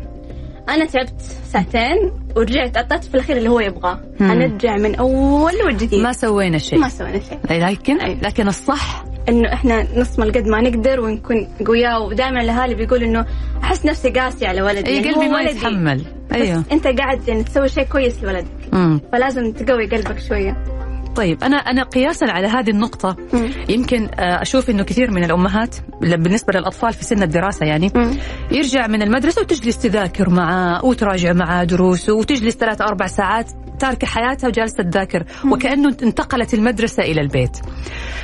أنا تعبت ساعتين ورجعت أعطيت في الأخير اللي هو يبغاه. حنرجع من أول وجديد. ما سوينا شيء. ما سوينا شيء. لكن أيوة. لكن الصح إنه إحنا نصمل قد ما نقدر ونكون قوياء ودائما الأهالي بيقولوا إنه أحس نفسي قاسي على ولدي اي يعني قلبي ما. يتحمل أيوه أنت قاعد يعني تسوي شيء كويس لولدك مم. فلازم تقوي قلبك شوية طيب أنا أنا قياسا على هذه النقطة مم. يمكن آه، أشوف إنه كثير من الأمهات بالنسبة للأطفال في سن الدراسة يعني مم. يرجع من المدرسة وتجلس تذاكر معاه وتراجع معاه دروسه وتجلس ثلاث أربع ساعات تاركه حياتها وجالسة تذاكر وكأنه انتقلت المدرسة إلى البيت.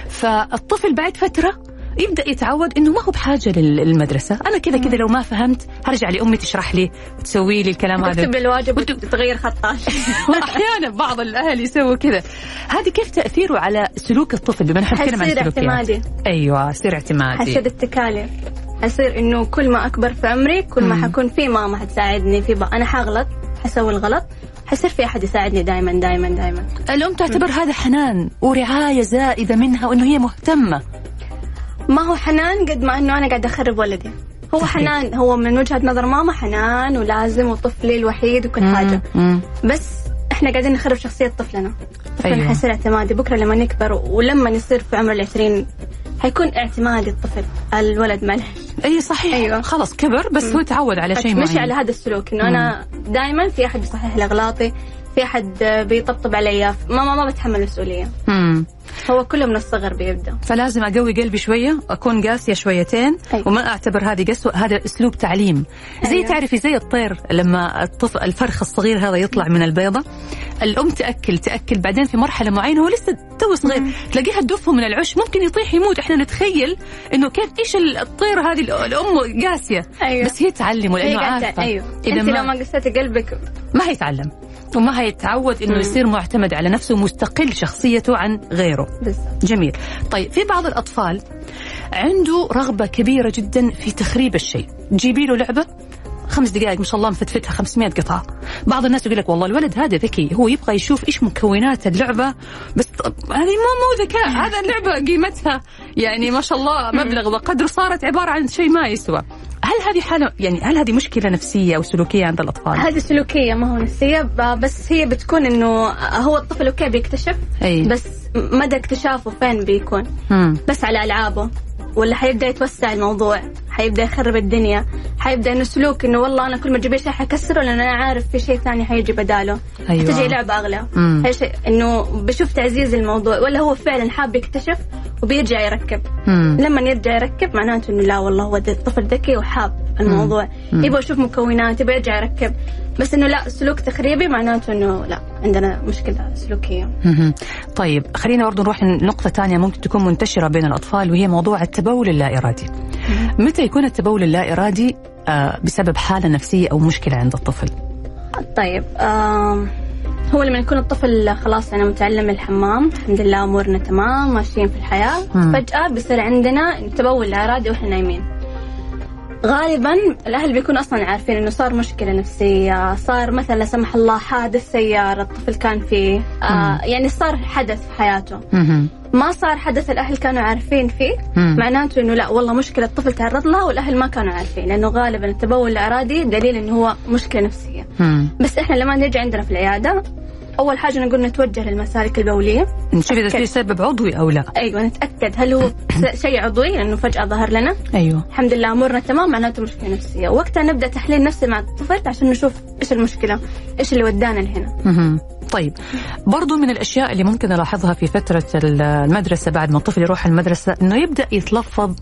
فالطفل بعد فترة يبدأ يتعود إنه ما هو بحاجة لل- للمدرسة. أنا كذا كذا لو ما فهمت هرجع لأمي تشرح لي وتسوي لي الكلام هذا. تكتب الواجب وتغير خطاش وأحيانا بعض الأهل يسووا كذا. هذه كيف تأثيره على سلوك الطفل بما نحن نتكلم عن السلوكيات اعتمادي. أيوه يصير اعتمادي. حيصير اتكالي. حيصير إنه كل ما أكبر في عمري كل ما مم. حكون في ماما حتساعدني في بقى أنا حغلط حسوي الغلط حيصير في أحد يساعدني دائما دائما دائما الام تعتبر هذا حنان ورعاية زائدة منها وإنه هي مهتمة. ما هو حنان قد ما إنه أنا قاعدة أخرب ولدي هو. حنان هو من وجهة نظر ماما حنان ولازم وطفلي الوحيد وكل حاجة مم. بس إحنا قاعدين نخرب شخصية طفلنا طفلنا أيوة. حيصير اعتمادي بكرة لما نكبر ولما يصير في عمر العشرين حيكون اعتمادي الطفل الولد معلش اي صحيح أيوة. خلاص كبر بس هو تعود على شيء مشي معين على هذا السلوك إنه أنا دائما في أحد بيصحح لي أغلاطي في أحد بيطبطب علي. ماما ما بتحمل مسؤولية. هو كله من الصغر بيبدأ. فلازم أقوي قلبي شوية أكون قاسية شويتين أيوة. وما أعتبر هذه قسوة هذا أسلوب تعليم. زي أيوة. تعرفي زي الطير لما الطفل الفرخ الصغير هذا يطلع من البيضة الأم تأكل تأكل بعدين في مرحلة معينة هو لسه تو صغير. تلاقيها تدفه من العش ممكن يطيح يموت. إحنا نتخيل إنه كيف إيش الطير هذه الأم قاسية. أيوة. بس هي تعلمه لأنه عارفة. أيوه. إذا أنت لو ما ما قسيتي قلبك ما هيتعلم. وما هيتعود إنه يصير معتمد على نفسه ومستقل شخصيته عن غيره. جميل. طيب في بعض الأطفال عنده رغبة كبيرة جدا في تخريب الشيء. جيبي له لعبة؟ خمس دقائق ما شاء الله مفتفتها 500 قطعة بعض الناس يقول لك والله الولد هذا ذكي هو يبغى يشوف إيش مكونات اللعبة بس هذه مو مو ذكاء هذا اللعبة قيمتها يعني ما شاء الله مبلغ وقدر صارت عبارة عن شيء ما يسوى هل هذه حالة يعني هل هذه مشكلة نفسية أو سلوكية عند الأطفال؟ هذه سلوكية ما هو نفسية ب- بس هي بتكون إنه هو الطفل أوكي بيكتشف أي. بس مدى اكتشافه فين بيكون مم. بس على ألعابه ولا حيبدأ يتوسع الموضوع حيبدأ يخرب الدنيا حيبدأ إنه سلوك إنه والله أنا كل ما تجيب شيء حكسره لأن أنا عارف في شيء ثاني حيجي بداله أيوة. حتجي لعبة أغلى مم. هي شيء إنه بشوف تعزيز الموضوع ولا هو فعلا حاب يكتشف وبيرجع يركب مم. لما يرجع يركب معناته إنه لا والله هو الطفل ذكي وحاب الموضوع. يبغى يشوف مكونات يبغى يرجع يركب بس إنه لا سلوك تخريبي معناته إنه لا عندنا مشكلة سلوكية. طيب خلينا برضو نروح لنقطة تانية ممكن تكون منتشرة بين الأطفال وهي موضوع التبول اللا إرادي متى يكون التبول اللا إرادي آه، بسبب حالة نفسية أو مشكلة عند الطفل طيب هو لما يكون الطفل خلاص أنا متعلم الحمام الحمد لله أمورنا تمام ماشيين في الحياة مم. فجأة بيصير عندنا تبول لا إرادي وإحنا نايمين غالبا الأهل بيكونوا أصلا عارفين إنه صار مشكلة نفسية صار مثلا لا سمح الله حادث سيارة الطفل كان فيه آه يعني صار حدث في حياته مهم. ما صار حدث الأهل كانوا عارفين فيه مم. معناته إنه لا والله مشكلة الطفل تعرض لها والأهل ما كانوا عارفين لأنه غالبا التبول الإرادي دليل إنه هو مشكلة نفسية مم. بس إحنا لما نرجع عندنا في العيادة أول حاجة نقول نتوجه للمسالك البولية. نشوف إذا في سبب عضوي أو لا. أيوه نتأكد. هل هو شيء عضوي؟ لأنه فجأة ظهر لنا. أيوه. الحمد لله أمورنا تمام معناته مشكلة نفسية. وقتها نبدأ تحليل نفسي مع الطفل عشان نشوف إيش المشكلة إيش اللي ودانا لهنا. طيب برضو من الأشياء اللي ممكن ألاحظها في فترة المدرسة بعد ما الطفل يروح المدرسة أنه يبدأ يتلفظ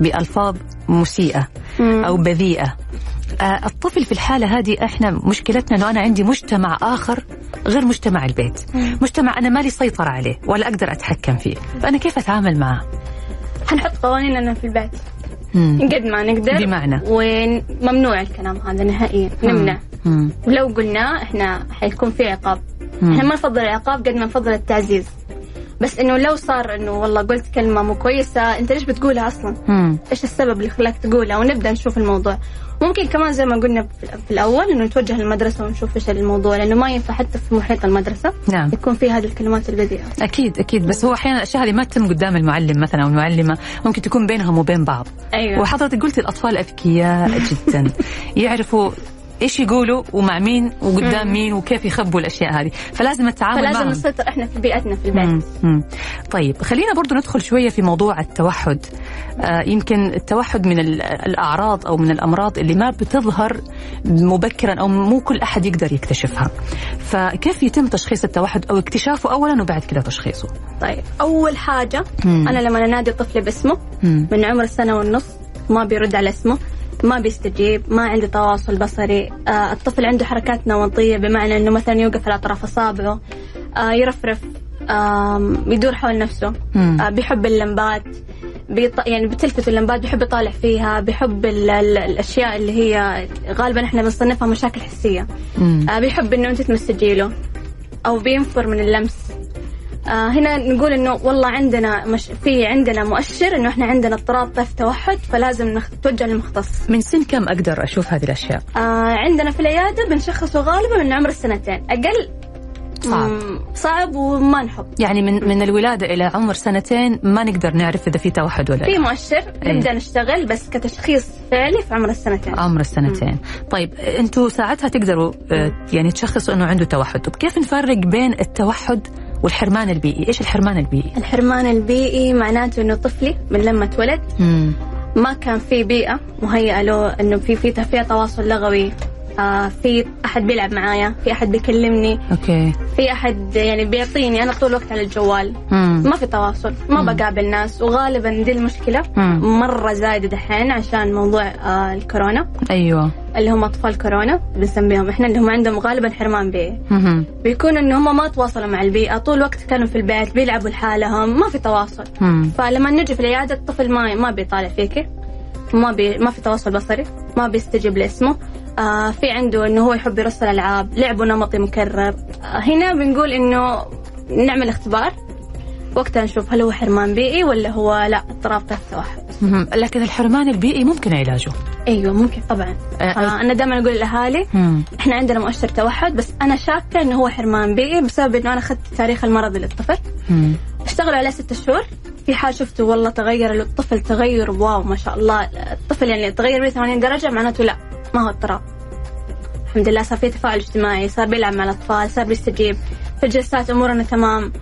بألفاظ مسيئة. أو بذيئة. الطفل في الحالة هذه إحنا مشكلتنا إنه أنا عندي مجتمع آخر غير مجتمع البيت، مجتمع أنا مالي سيطرة عليه ولا أقدر أتحكم فيه، فأنا كيف أتعامل معه؟ حنحط قوانيننا في البيت. قد ما نقدر بمعنى؟ وممنوع الكلام هذا نهائيا نمنع مم. ولو قلنا إحنا حيكون في عقاب مم. إحنا ما نفضل العقاب قد ما نفضل التعزيز بس إنه لو صار إنه والله قلت كلمة مو كويسة أنت ليش بتقولها أصلا؟ مم. إيش السبب اللي خلاك تقولها؟ ونبدأ نشوف الموضوع. ممكن كمان زي ما قلنا في- الأول إنه نتوجه للمدرسة ونشوف إيش الموضوع لأنه ما ينفع حتى في محيط المدرسة نعم. يكون في هذه الكلمات البذيئة. أكيد أكيد. بس هو أحيانا الأشياء هذه ما تتم قدام المعلم مثلا أو المعلمة ممكن تكون بينهم وبين بعض. أيوه. وحضرتك قلت الأطفال أذكياء جدا. يعرفوا إيش يقولوا ومع مين وقدام مين وكيف يخبوا الأشياء هذه فلازم التعامل فلازم معهم نسيطر إحنا في بيئتنا في البيت مم. مم. طيب خلينا برضو ندخل شوية في موضوع التوحد آه يمكن التوحد من ال- الأعراض أو من الأمراض اللي ما بتظهر مبكرا أو مو كل أحد يقدر يكتشفها فكيف يتم تشخيص التوحد أو اكتشافه أولا وبعد كده تشخيصه طيب أول حاجة مم. أنا لما انادي طفلي باسمه مم. من عمر سنة ونص ما بيرد على اسمه ما بيستجيب ما عندي تواصل بصري آه الطفل عنده حركات نمطية بمعنى إنه مثلا يوقف على اطراف أصابعه آه يرفرف يدور حول نفسه. آه بيحب اللمبات بيط... يعني بتلفت اللمبات بيحب يطالع فيها بيحب ال... ال... الأشياء اللي هي غالبا إحنا بنصنفها مشاكل حسية مم. بيحب إنه أنت تمسجي له أو بينفر من اللمس آه هنا نقول إنه والله عندنا مش في عندنا مؤشر إنه إحنا عندنا اضطراب طيف توحد فلازم نخ... توجه للمختص. من سن كم أقدر أشوف هذه الأشياء؟ آه عندنا في العيادة بنشخصه غالبا من عمر السنتين. أقل؟ صعب. مم، صعب وما نحب. يعني من من الولادة إلى عمر سنتين ما نقدر نعرف إذا في توحد ولا في لا مؤشر نبدأ نشتغل بس كتشخيص فعلي في عمر السنتين. عمر السنتين. طيب إنتوا ساعتها تقدروا آه، يعني تشخصوا إنه عنده توحد. طب كيف نفرق بين التوحد والحرمان البيئي. إيش الحرمان البيئي؟ الحرمان البيئي معناته إنه طفلي من لما اتولد. ما كان في بيئة مهيئة له إنه في في فيها تواصل لغوي. آه في أحد بيلعب معايا في أحد بيكلمني. أوكي. في أحد يعني بيعطيني أنا طول الوقت على الجوال. مم. ما في تواصل ما بقابل ناس. وغالبا دي المشكلة مم. مرة زايدة دحين عشان موضوع آه الكورونا. أيوه. اللي هم أطفال كورونا بنسميهم إحنا اللي هم عندهم غالبا حرمان بيئي. بيكون إن هم ما تواصلوا مع البيئة طول الوقت كانوا في البيت بيلعبوا لحالهم ما في تواصل. مم. فلما نجي في العيادة الطفل ما ما بيطالع فيك ما بي ما في تواصل بصري ما بيستجيب لاسمه. آه في عنده إنه هو يحب يرسل ألعاب لعبه نمطي مكرر. آه هنا بنقول إنه نعمل اختبار. وقتها نشوف هل هو حرمان بيئي ولا هو لا اضطراب طيف توحد. لكن الحرمان البيئي ممكن علاجه. أيوه ممكن طبعا. آه، آه أنا دائما أقول لأهالي مم. إحنا عندنا مؤشر توحد بس أنا شاكة إنه هو حرمان بيئي بسبب إنه أنا أخذت تاريخ المرضي للطفل. اشتغلوا عليه ست شهور. في حال شفته والله تغير الطفل تغير واو ما شاء الله. الطفل يعني تغير 180 درجة معناته لا. ما هو اضطراب. الحمد لله صار في تفاعل اجتماعي صار بيلعب مع الأطفال صار بيستجيب. في الجلسات أمورنا تمام.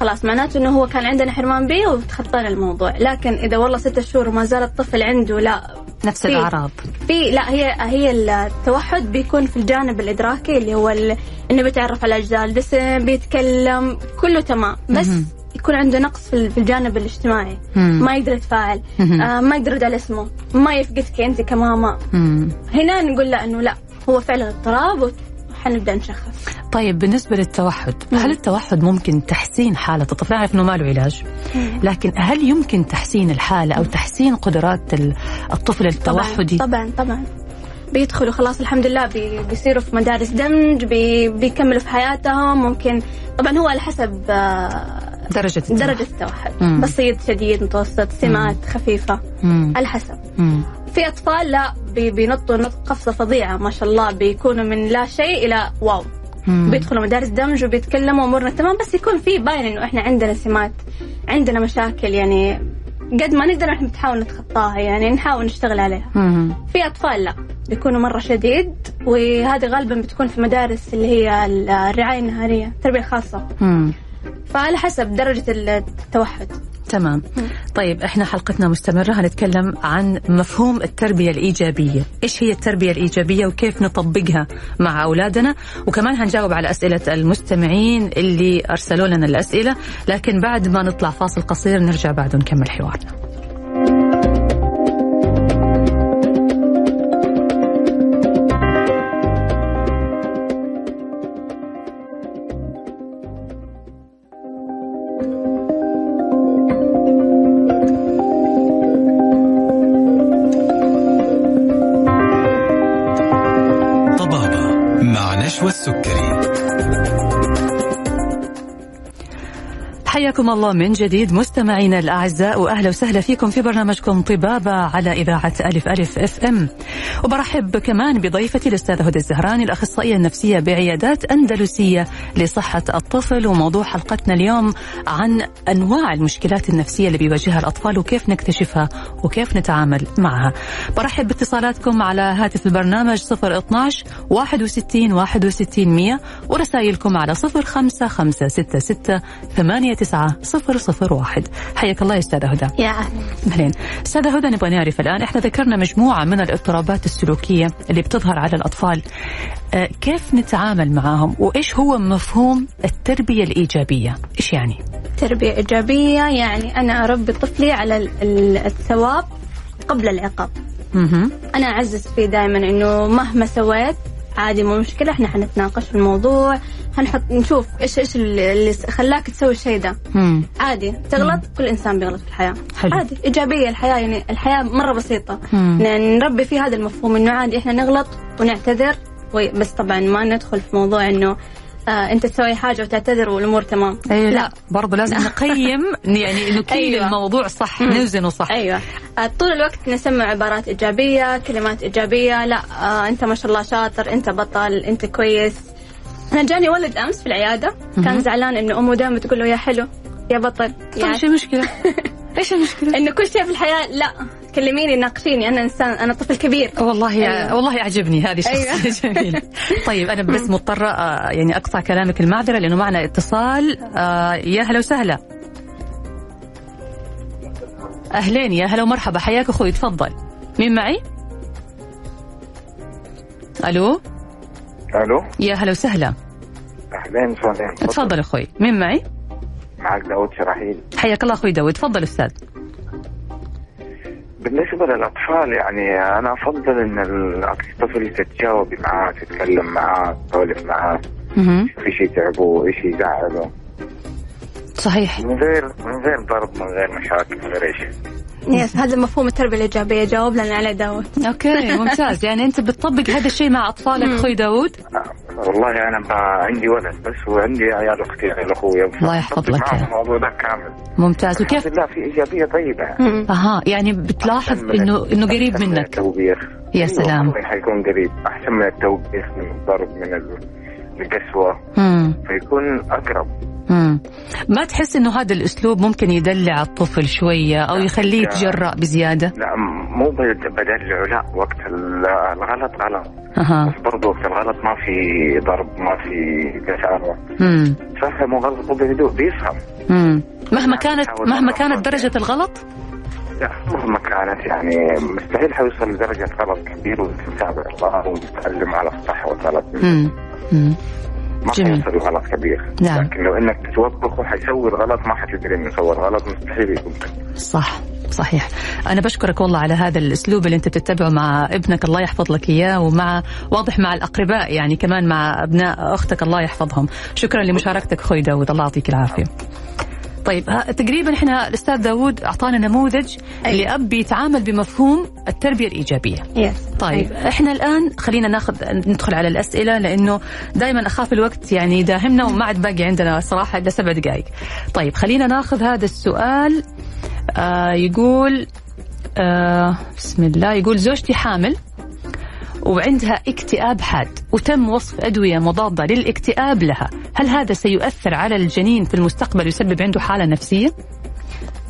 خلاص معناته إنه هو كان عندنا حرمان بيه وتخطينا الموضوع. لكن إذا والله ست شهور وما زال الطفل عنده لا. نفس في- الأعراض. في لا هي هي التوحد بيكون في الجانب الإدراكي اللي هو إنه بيتعرف على اجزاء الجسم بيتكلم كله تمام. بس مهم. يكون عنده نقص في ال- في الجانب الاجتماعي. مم. ما يقدر يتفاعل. آه ما يقدر يرد على اسمه. ما يفقدك انت كماما. مم. هنا نقول لا إنه لا هو فعلا اضطراب وحنبدا نشخص. طيب بالنسبة للتوحد هل التوحد ممكن تحسين حالة؟ الطفل نعرف أنه ما له علاج لكن هل يمكن تحسين الحالة أو تحسين قدرات ال- الطفل التوحدي؟ طبعا طبعا بيدخلوا خلاص الحمد لله بي بيصيروا في مدارس دمج بي بيكملوا في حياتهم. ممكن طبعا هو على حسب آه، درجة التوحد. درجة التوحد مم. بسيط شديد متوسط سمات خفيفة مم. على حسب مم. في أطفال لا بي بينطوا نط قفزة فظيعة ما شاء الله بيكونوا من لا شيء إلى واو مم. بيدخلوا مدارس دمج وبيتكلموا أمورنا تمام بس يكون في باين إنه إحنا عندنا سمات عندنا مشاكل يعني قد ما نقدر إحنا نحاول نتخطاها يعني نحاول نشتغل عليها مم. في أطفال لا بيكونوا مرة شديد وهذه غالبا بتكون في مدارس اللي هي الرعاية النهارية التربية الخاصة مم. فعلى حسب درجة التوحد. تمام. طيب إحنا حلقتنا مستمرة. هنتكلم عن مفهوم التربية الإيجابية. إيش هي التربية الإيجابية وكيف نطبقها مع أولادنا؟ وكمان هنجاوب على أسئلة المستمعين اللي أرسلوا لنا الأسئلة. لكن بعد ما نطلع فاصل قصير نرجع بعد ونكمل حوارنا. حياكم الله من جديد مستمعينا الأعزاء وأهلا وسهلا فيكم في برنامجكم طبابة على إذاعة ألف ألف أف إم. وبرحب كمان بضيفتي الأستاذة هدى الزهراني الأخصائية النفسية بعيادات أندلسية لصحة الطفل. وموضوع حلقتنا اليوم عن أنواع المشكلات النفسية اللي بيواجهها الأطفال وكيف نكتشفها وكيف نتعامل معها. برحب باتصالاتكم على هاتف البرنامج 012 61 61 100 ورسائلكم على 05566 89 001 حياك الله يا أستاذة هدى. يا أهلا. أهلين. أستاذة هدى نبغى نعرف الآن إحنا ذكرنا مجموعة من الاضطرابات السلوكية اللي بتظهر على الأطفال. آه، كيف نتعامل معهم؟ وإيش هو مفهوم التربية الإيجابية؟ إيش يعني؟ تربية إيجابية يعني أنا أربي طفلي على ال- ال- الثواب قبل العقاب. أنا أعزز فيه دائما إنه مهما سويت عادي مو مشكلة إحنا حنتناقش في الموضوع. هنحط نشوف إيش إيش اللي خلاك تسوي الشيء ده. مم. عادي. تغلط؟ كل إنسان بيغلط في الحياة. حلو. عادي. إيجابية الحياة يعني الحياة مرة بسيطة. مم. نربي في هذا المفهوم إنه عادي إحنا نغلط ونعتذر بس طبعا ما ندخل في موضوع إنه آه أنت تسوي حاجة وتعتذر والأمور تمام. أيوه لا. برضه لازم نقيم يعني نكيل أيوة. الموضوع صح نوزنه صح. أيوه. آه، طول الوقت نسمع عبارات إيجابية كلمات إيجابية. لا آه أنت ما شاء الله شاطر أنت بطل أنت كويس. أنا جاني ولد أمس في العيادة. كان زعلان إنه أمه دائما تقول له يا حلو يا بطل طيب يا إيش المشكلة؟ إيش المشكلة؟ إنه كل شيء في الحياة لا كلميني ناقشيني. أنا إنسان أنا طفل كبير. والله أيوة. والله يعجبني هذه أيوة. شخصية جميلة. طيب أنا بس مضطرة آه، يعني أقطع كلامك المعذرة لأنه معنا اتصال. آه، يا هلا وسهلا. أهلين يا هلا ومرحبا. حياك أخوي تفضل. مين معي؟ ألو؟ ألو؟ يا هلا وسهلا. اهلين سهلين تفضل أخوي. مين معي؟ معك داود شراحيل. حياك الله أخوي داود تفضل أستاذ. بالنسبة للأطفال يعني أنا أفضل إن الطفل تتجاوبي معاه تتكلم معاه تسولف معاه. مهم. في شيء تعبه إيش يزعله صحيح. من غير من غير ضرب من غير مشاكل من غير إيش. yes هذا مفهوم التربية الإيجابية. جاوب لنا عليه داود okay ممتاز. يعني أنت بتطبق هذا الشيء مع أطفالك أخوي داود والله أنا عندي ولد بس وعندي عيال أختي عيال اخويا الله يحفظ لك. الموضوع ده كامل. ممتاز. وكيف؟ الحمد لله في إيجابية طيبة. يعني أها يعني بتلاحظ انه إنه قريب من منك. التوبيخ. يا أيوة، سلام. والله حيكون قريب. أحسن من التوبيخ من الضرب من ال- القسوة. فيكون أقرب. مم. ما تحس إنه هذا الأسلوب ممكن يدلع الطفل شوية أو يخليه يتجرأ بزيادة لا مو بد- بدلعه لا وقت ال- الغلط غلط أها بس برضه وقت الغلط ما في ضرب ما في مم. فهمه غلطه بهدوء بيفهم. مهما كانت مهما كانت. درجة الغلط لا مهما كانت يعني مستحيل حيوصل لدرجة غلط كبير وتتابع الله وتتعلم على الصح والغلط. ما جميل. حيوصل لغلط كبير نعم. لكن لو إنك تتوبخه حيسوي الغلط ما حتدري إنه سوى الغلط مستحيل يكون. صح صحيح أنا بشكرك والله على هذا الأسلوب اللي أنت بتتبعه مع ابنك الله يحفظ لك إياه ومع واضح مع الأقرباء يعني كمان مع أبناء أختك الله يحفظهم شكرا لمشاركتك أخوي داود الله يعطيك العافية طيب تقريبا إحنا الأستاذ داود أعطانا نموذج أيوة. لأب بيتعامل بمفهوم التربية الإيجابية. يس طيب إحنا الآن خلينا ناخذ ندخل على الأسئلة لأنه دائما أخاف الوقت يعني يداهمنا وما عاد باقي عندنا صراحة إلا سبع دقائق. طيب خلينا ناخذ هذا السؤال. آه يقول آه بسم الله يقول زوجتي حامل. وعندها اكتئاب حاد وتم وصف أدوية مضادة للاكتئاب لها هل هذا سيؤثر على الجنين في المستقبل ويسبب عنده حالة نفسية؟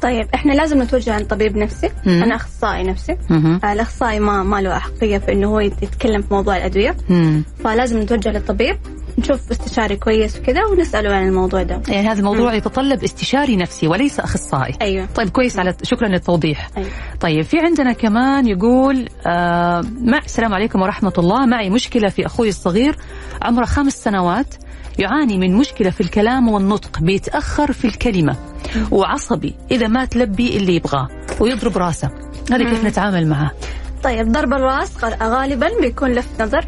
طيب إحنا لازم نتوجه عند طبيب نفسي مم. أنا أخصائي نفسي الأخصائي ما ما له احقيه في إنه هو يتكلم في موضوع الأدوية مم. فلازم نتوجه للطبيب نشوف استشاري كويس وكذا ونسأله عن الموضوع ده. يعني هذا الموضوع يتطلب استشاري نفسي وليس أخصائي. أيوه. طيب كويس على شكرا للتوضيح. أيوة. طيب في عندنا كمان يقول آه مع السلام عليكم ورحمة الله. معي مشكلة في أخوي الصغير عمره خمس سنوات يعاني من مشكلة في الكلام والنطق بيتأخر في الكلمة وعصبي إذا ما تلبي اللي يبغاه ويضرب راسه. هذا كيف نتعامل معه؟ طيب ضرب الراس غالبا بيكون لفت نظر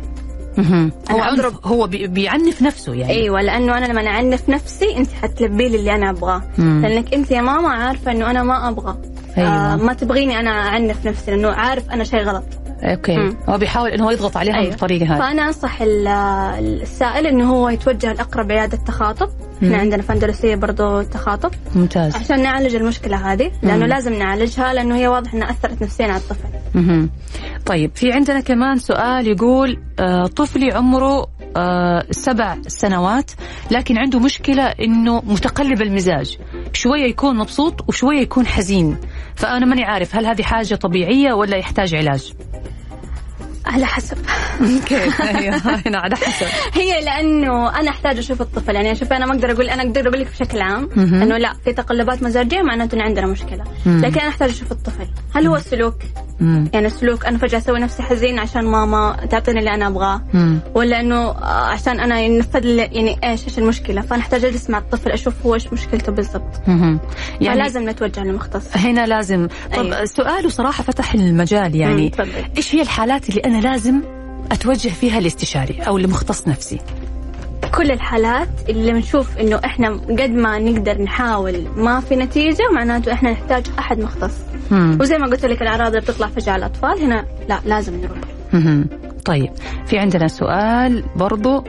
هو أضرب. هو بي- بيعنف نفسه يعني أيوه لأنه أنا لما أعنف نفسي أنت حتلبي لي اللي أنا أبغاه. لأنك أنت يا ماما عارفة إنه أنا ما أبغى أيوة. آه ما تبغيني أنا أعنف نفسي لأنه عارف أنا شيء غلط okay مم. هو بيحاول إنه هو يضغط عليها أيوة. بالطريقة هذه فأنا أنصح ال- السائل إنه هو يتوجه لأقرب عيادة تخاطب. إحنا عندنا في أندلسية برضو تخاطب. ممتاز. عشان نعالج المشكلة هذه لأنه مم. لازم نعالجها لأنه هي واضح إنها أثرت نفسيا على الطفل. مهم. طيب في عندنا كمان سؤال يقول آه طفلي عمره آه سبع سنوات لكن عنده مشكلة إنه متقلب المزاج. شوية يكون مبسوط وشوية يكون حزين. فأنا ماني عارف هل هذه حاجة طبيعية ولا يحتاج علاج. على حسب كيف أيوه هنا على حسب هي لأنه أنا أحتاج أشوف الطفل يعني شوف أنا ما أقدر أقول أنا أقدر أقول لك بشكل عام. إنه لا في تقلبات مزاجية معناته إن عندنا مشكلة. لكن أنا أحتاج أشوف الطفل هل هو السلوك. يعني السلوك أنا فجأة أسوي نفسي حزين عشان ماما تعطيني اللي أنا أبغاه. ولا إنه آه، عشان أنا ينفذ يعني إيش إيش المشكلة فأنا أحتاج أجلس مع الطفل أشوف هو إيش مشكلته بالضبط. يعني لازم نتوجه للمختص هنا لازم طب أيوة. سؤاله صراحة فتح المجال يعني. إيش هي الحالات اللي أنا لازم أتوجه فيها لاستشاري أو لمختص نفسي كل الحالات اللي بنشوف إنه إحنا قد ما نقدر نحاول ما في نتيجة معناته إحنا نحتاج أحد مختص مم. وزي ما قلت لك الأعراض اللي بتطلع فجاه على الأطفال هنا لا لازم نروح مهم. طيب في عندنا سؤال برضو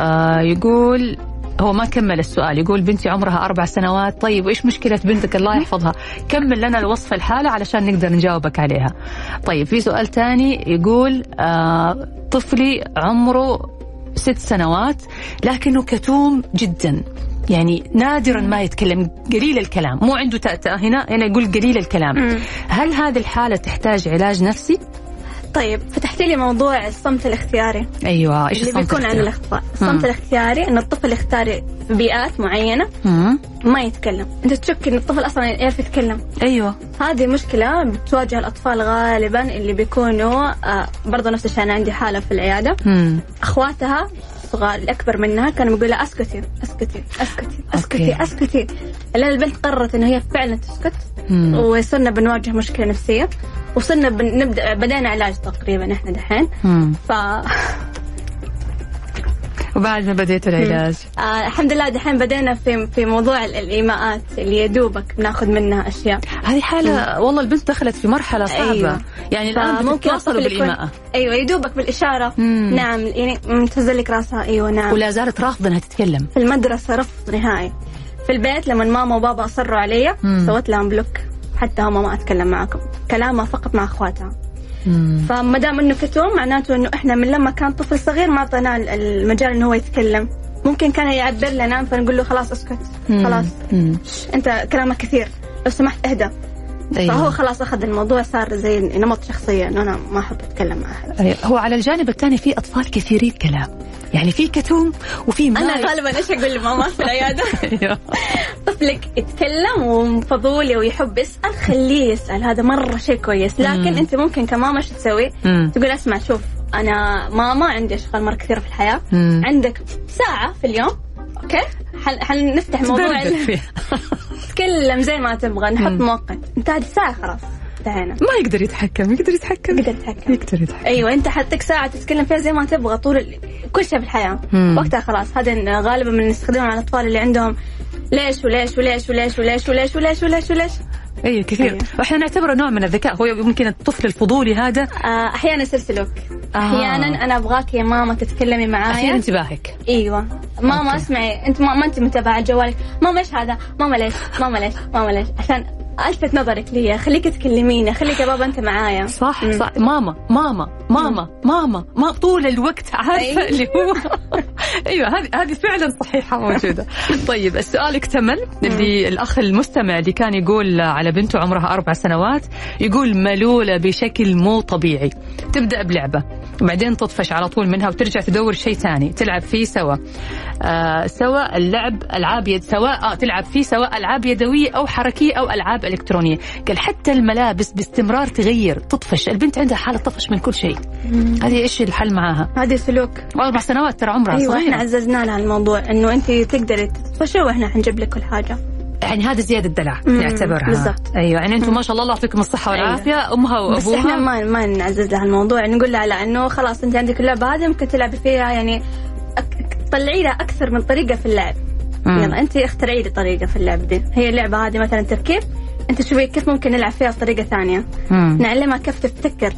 آه يقول هو ما كمل السؤال يقول بنتي عمرها أربع سنوات طيب وإيش مشكلة بنتك؟ الله يحفظها. كمل لنا الوصف الحالة علشان نقدر نجاوبك عليها. طيب في سؤال تاني يقول آه طفلي عمره ست سنوات لكنه كتوم جدا. يعني نادرا ما يتكلم قليل الكلام. مو عنده تأتأة هنا هنا يقول قليل الكلام. هل هذه الحالة تحتاج علاج نفسي؟ طيب فتحت لي موضوع الصمت الاختياري أيوه إيش اللي الصمت بيكون الاختياري؟ الاطفال الصمت الاختياري إن الطفل يختار في بيئات معينة مم. ما يتكلم أنت تشك إن الطفل أصلا يعرف يتكلم أيوه هذه مشكلة بتواجه الأطفال غالبا اللي بيكونوا آه برضه نفس الشيء أنا عندي حالة في العيادة مم. أخواتها صغار الأكبر منها كانوا بيقولوا لها أسكتي أسكتي أسكتي أسكتي أوكي. أسكتي لين البنت قررت إن هي فعلا تسكت مم. وصرنا بنواجه مشكلة نفسية وصرنا بنبدأ بدينا علاج تقريبا إحنا دحين. مم. ف وبعد ما بديت العلاج. آه الحمد لله دحين بدينا في في موضوع ال- الإيماءات اللي يدوبك بناخذ منها أشياء. هذه حالة والله البنت دخلت في صعبة أيوة. يعني الآن فممكن بتتواصلوا الطفل يكون- بالإيماءة أيوه يدوبك بالإشارة. مم. نعم يعني مم، تهزل لك راسها. أيوه نعم. ولا زالت رافضة إنها تتكلم. في المدرسة رفض نهائي. في البيت لما ماما وبابا أصروا علي مم. سويت لهم block. حتى هم ما أتكلم معكم كلامها فقط مع أخواتها. مم. فما دام إنه كتوم معناته إنه إحنا من لما كان طفل صغير ما أعطيناه ال- المجال إنه هو يتكلم. ممكن كان يعبر لنا فنقول له خلاص أسكت. خلاص. أنت كلامك كثير. لو سمحت اهدى. أيوة. فهو خلاص أخذ الموضوع صار زي نمط شخصية إنه أنا ما أحب أتكلم مع أحد أيوة. هو على الجانب الثاني في أطفال كثيري الكلام يعني في كتوم وفي أنا غالبا إيش أقول لماما في العيادة أيوة. طفلك يتكلم وفضولي ويحب يسأل خليه يسأل هذا مرة شيء كويس لكن مم. أنت ممكن كماما شو تسوي مم. تقول أسمع شوف أنا ماما عندي أشغال مرة كثيرة في الحياة مم. عندك ساعة في اليوم أوكي حنفتح موضوع نتكلم زي ما تبغى نحط مؤقت انت هذه الساعة خلاص انتهينا. ما يقدر يتحكم يقدر يتحكم. يقدر يتحكم. يقدر يتحكم. أيوه انت حطك ساعة تتكلم فيها زي ما تبغى طول كل شيء في الحياة. مم. وقتها خلاص هذا غالبا من يستخدمه على الأطفال اللي عندهم ليش وليش وليش وليش وليش وليش وليش وليش, وليش, وليش. أيوه كثير. أيوة. وإحنا نعتبره نوع من الذكاء. هو يمكن الطفل الفضولي هذا. آه، أحيانا يصير سلوك آه. أحيانا أنا أبغاك يا ماما تتكلمي معايا. انتباهك. أيوه. ماما أوكي. اسمعي أنت ما, ما أنت متابعة جوالك. ماما إيش هذا؟ ماما ليش؟ ماما ليش؟ ماما ليش؟ عشان ألفت نظرك لي خليك تكلميني. خليك يا بابا أنت معايا. صح مم. صح. ماما ماما ماما ماما ما طول الوقت عارفة أيوة. اللي هو. أيوه هذه هذه فعلا صحيحة موجودة. طيب السؤال اكتمل اللي الأخ المستمع اللي كان يقول على بنته عمرها أربع سنوات يقول ملولة بشكل مو طبيعي. تبدأ بلعبة وبعدين تطفش على طول منها وترجع تدور شيء ثاني تلعب فيه سوا. آه سواء اللعب ألعاب يد سواء آه تلعب فيه سواء ألعاب يدوية أو حركية أو ألعاب إلكترونية. قال حتى الملابس باستمرار تغير تطفش. البنت عندها حالة طفش من كل شيء. هذه إيش الحل معاها؟ هذه سلوك أربع سنوات ترى عمرها أيوه إحنا صغيره عززنا لها الموضوع إنه أنت تقدري تطفشي وإحنا حنجيب لك كل حاجة. يعني هذا زيادة دلع نعتبرها بالضبط. أيوه يعني أنتم ما شاء الله الله يعطيكم الصحة والعافية. أمها بس إحنا وابوها ما ما نعزز لها الموضوع. نقول لها لا إنه خلاص أنت عندك اللعبة هذه ممكن تلعبي فيها يعني أك- طلعي لها أكثر من طريقة في اللعب مم. يلا انت اخترعي لي طريقة في اللعب دي هي اللعبة هذه مثلا تركيب أنت شوفي كيف ممكن نلعب فيها بطريقة ثانية مم. نعلمها كيف تبتكر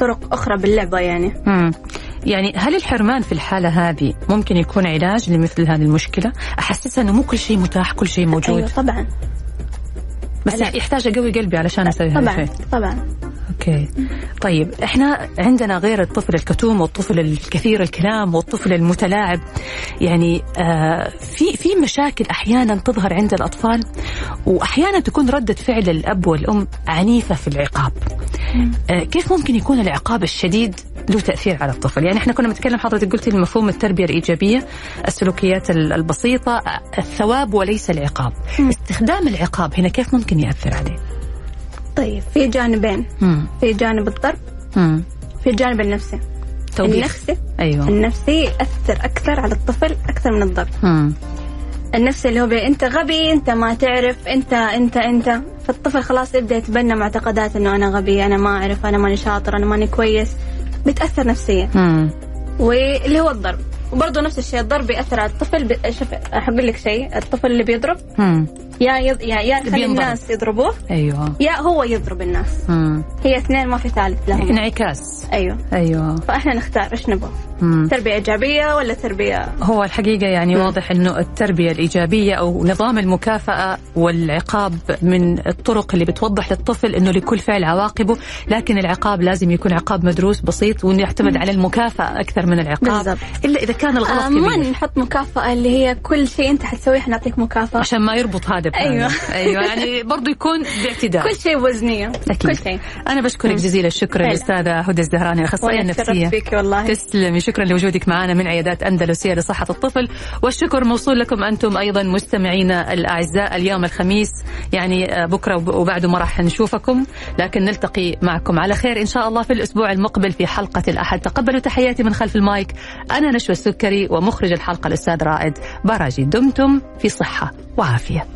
طرق أخرى باللعبة يعني مم. يعني هل الحرمان في الحالة هذه ممكن يكون علاج لمثل هذه المشكلة؟ أحسسها أنه مو كل شيء متاح كل شيء موجود أيوه طبعا بس. يحتاج أقوي قلبي علشان أسوي هذا طبعا الشيء طبعا أوكي. طيب إحنا عندنا غير الطفل الكتوم والطفل الكثير الكلام والطفل المتلاعب. يعني آه في في مشاكل أحيانا تظهر عند الأطفال وأحيانا تكون ردة فعل الأب والأم عنيفة في العقاب. آه، كيف ممكن يكون العقاب الشديد له تأثير على الطفل؟ يعني إحنا كنا بنتكلم حضرتك قلتي المفهوم التربية الإيجابية السلوكيات ال- البسيطة آه، الثواب وليس العقاب. استخدام العقاب هنا كيف ممكن يأثر عليه؟ طيب في جانبين مم. في جانب الضرب مم. في الجانب النفسي توبيخ النفسي أيوه النفسي يأثر أكثر على الطفل أكثر من الضرب مم. النفسي اللي هو بي أنت غبي أنت ما تعرف أنت أنت أنت فالطفل خلاص يبدأ يتبنى معتقدات إنه أنا غبي أنا ما أعرف أنا ماني شاطر أنا ماني كويس بتأثر نفسيا مم. واللي هو الضرب وبرضه نفس الشيء الضرب ياثر على الطفل. شوف حقول لك شيء الطفل اللي بيضرب مم. يا يض... يا يا يخلي. الناس يضربوه. أيوه. يا هو يضرب الناس. مم. هي اثنين ما في ثالث لهم. انعكاس. أيوه. أيوه. فإحنا نختار إيش نبغى؟ مم. تربية إيجابية ولا تربية هو الحقيقة يعني واضح أنه التربية الإيجابية أو نظام المكافأة والعقاب من الطرق اللي بتوضح للطفل أنه لكل فعل عواقبه لكن العقاب لازم يكون عقاب مدروس بسيط وأنه يعتمد على المكافأة أكثر من العقاب بالضبط. إلا إذا كان الغلط آه ما كبير نحط مكافأة اللي هي كل شيء أنت حتسويه حنعطيك مكافأة عشان ما يربط هذا بهذا. أيوة. أيوة يعني برضو يكون باعتدال كل شيء وزنية أكيد. كل شيء أنا بشكرك جزيل الشكر. الأستاذة هدى الزهراني أخصائية وأنا تشرفت نفسية فيك والله. تسلمي شكرا لوجودك معنا من عيادات أندلسية لصحة الطفل والشكر موصول لكم أنتم أيضا مستمعينا الأعزاء اليوم الخميس. يعني آه، بكرة وب- وبعده ما راح نشوفكم لكن نلتقي معكم على خير إن شاء الله في الأسبوع المقبل في حلقة الأحد. تقبلوا تحياتي من خلف المايك. أنا نشوى السكري ومخرج الحلقة الأستاذ رائد. براجي دمتم في صحة وعافية.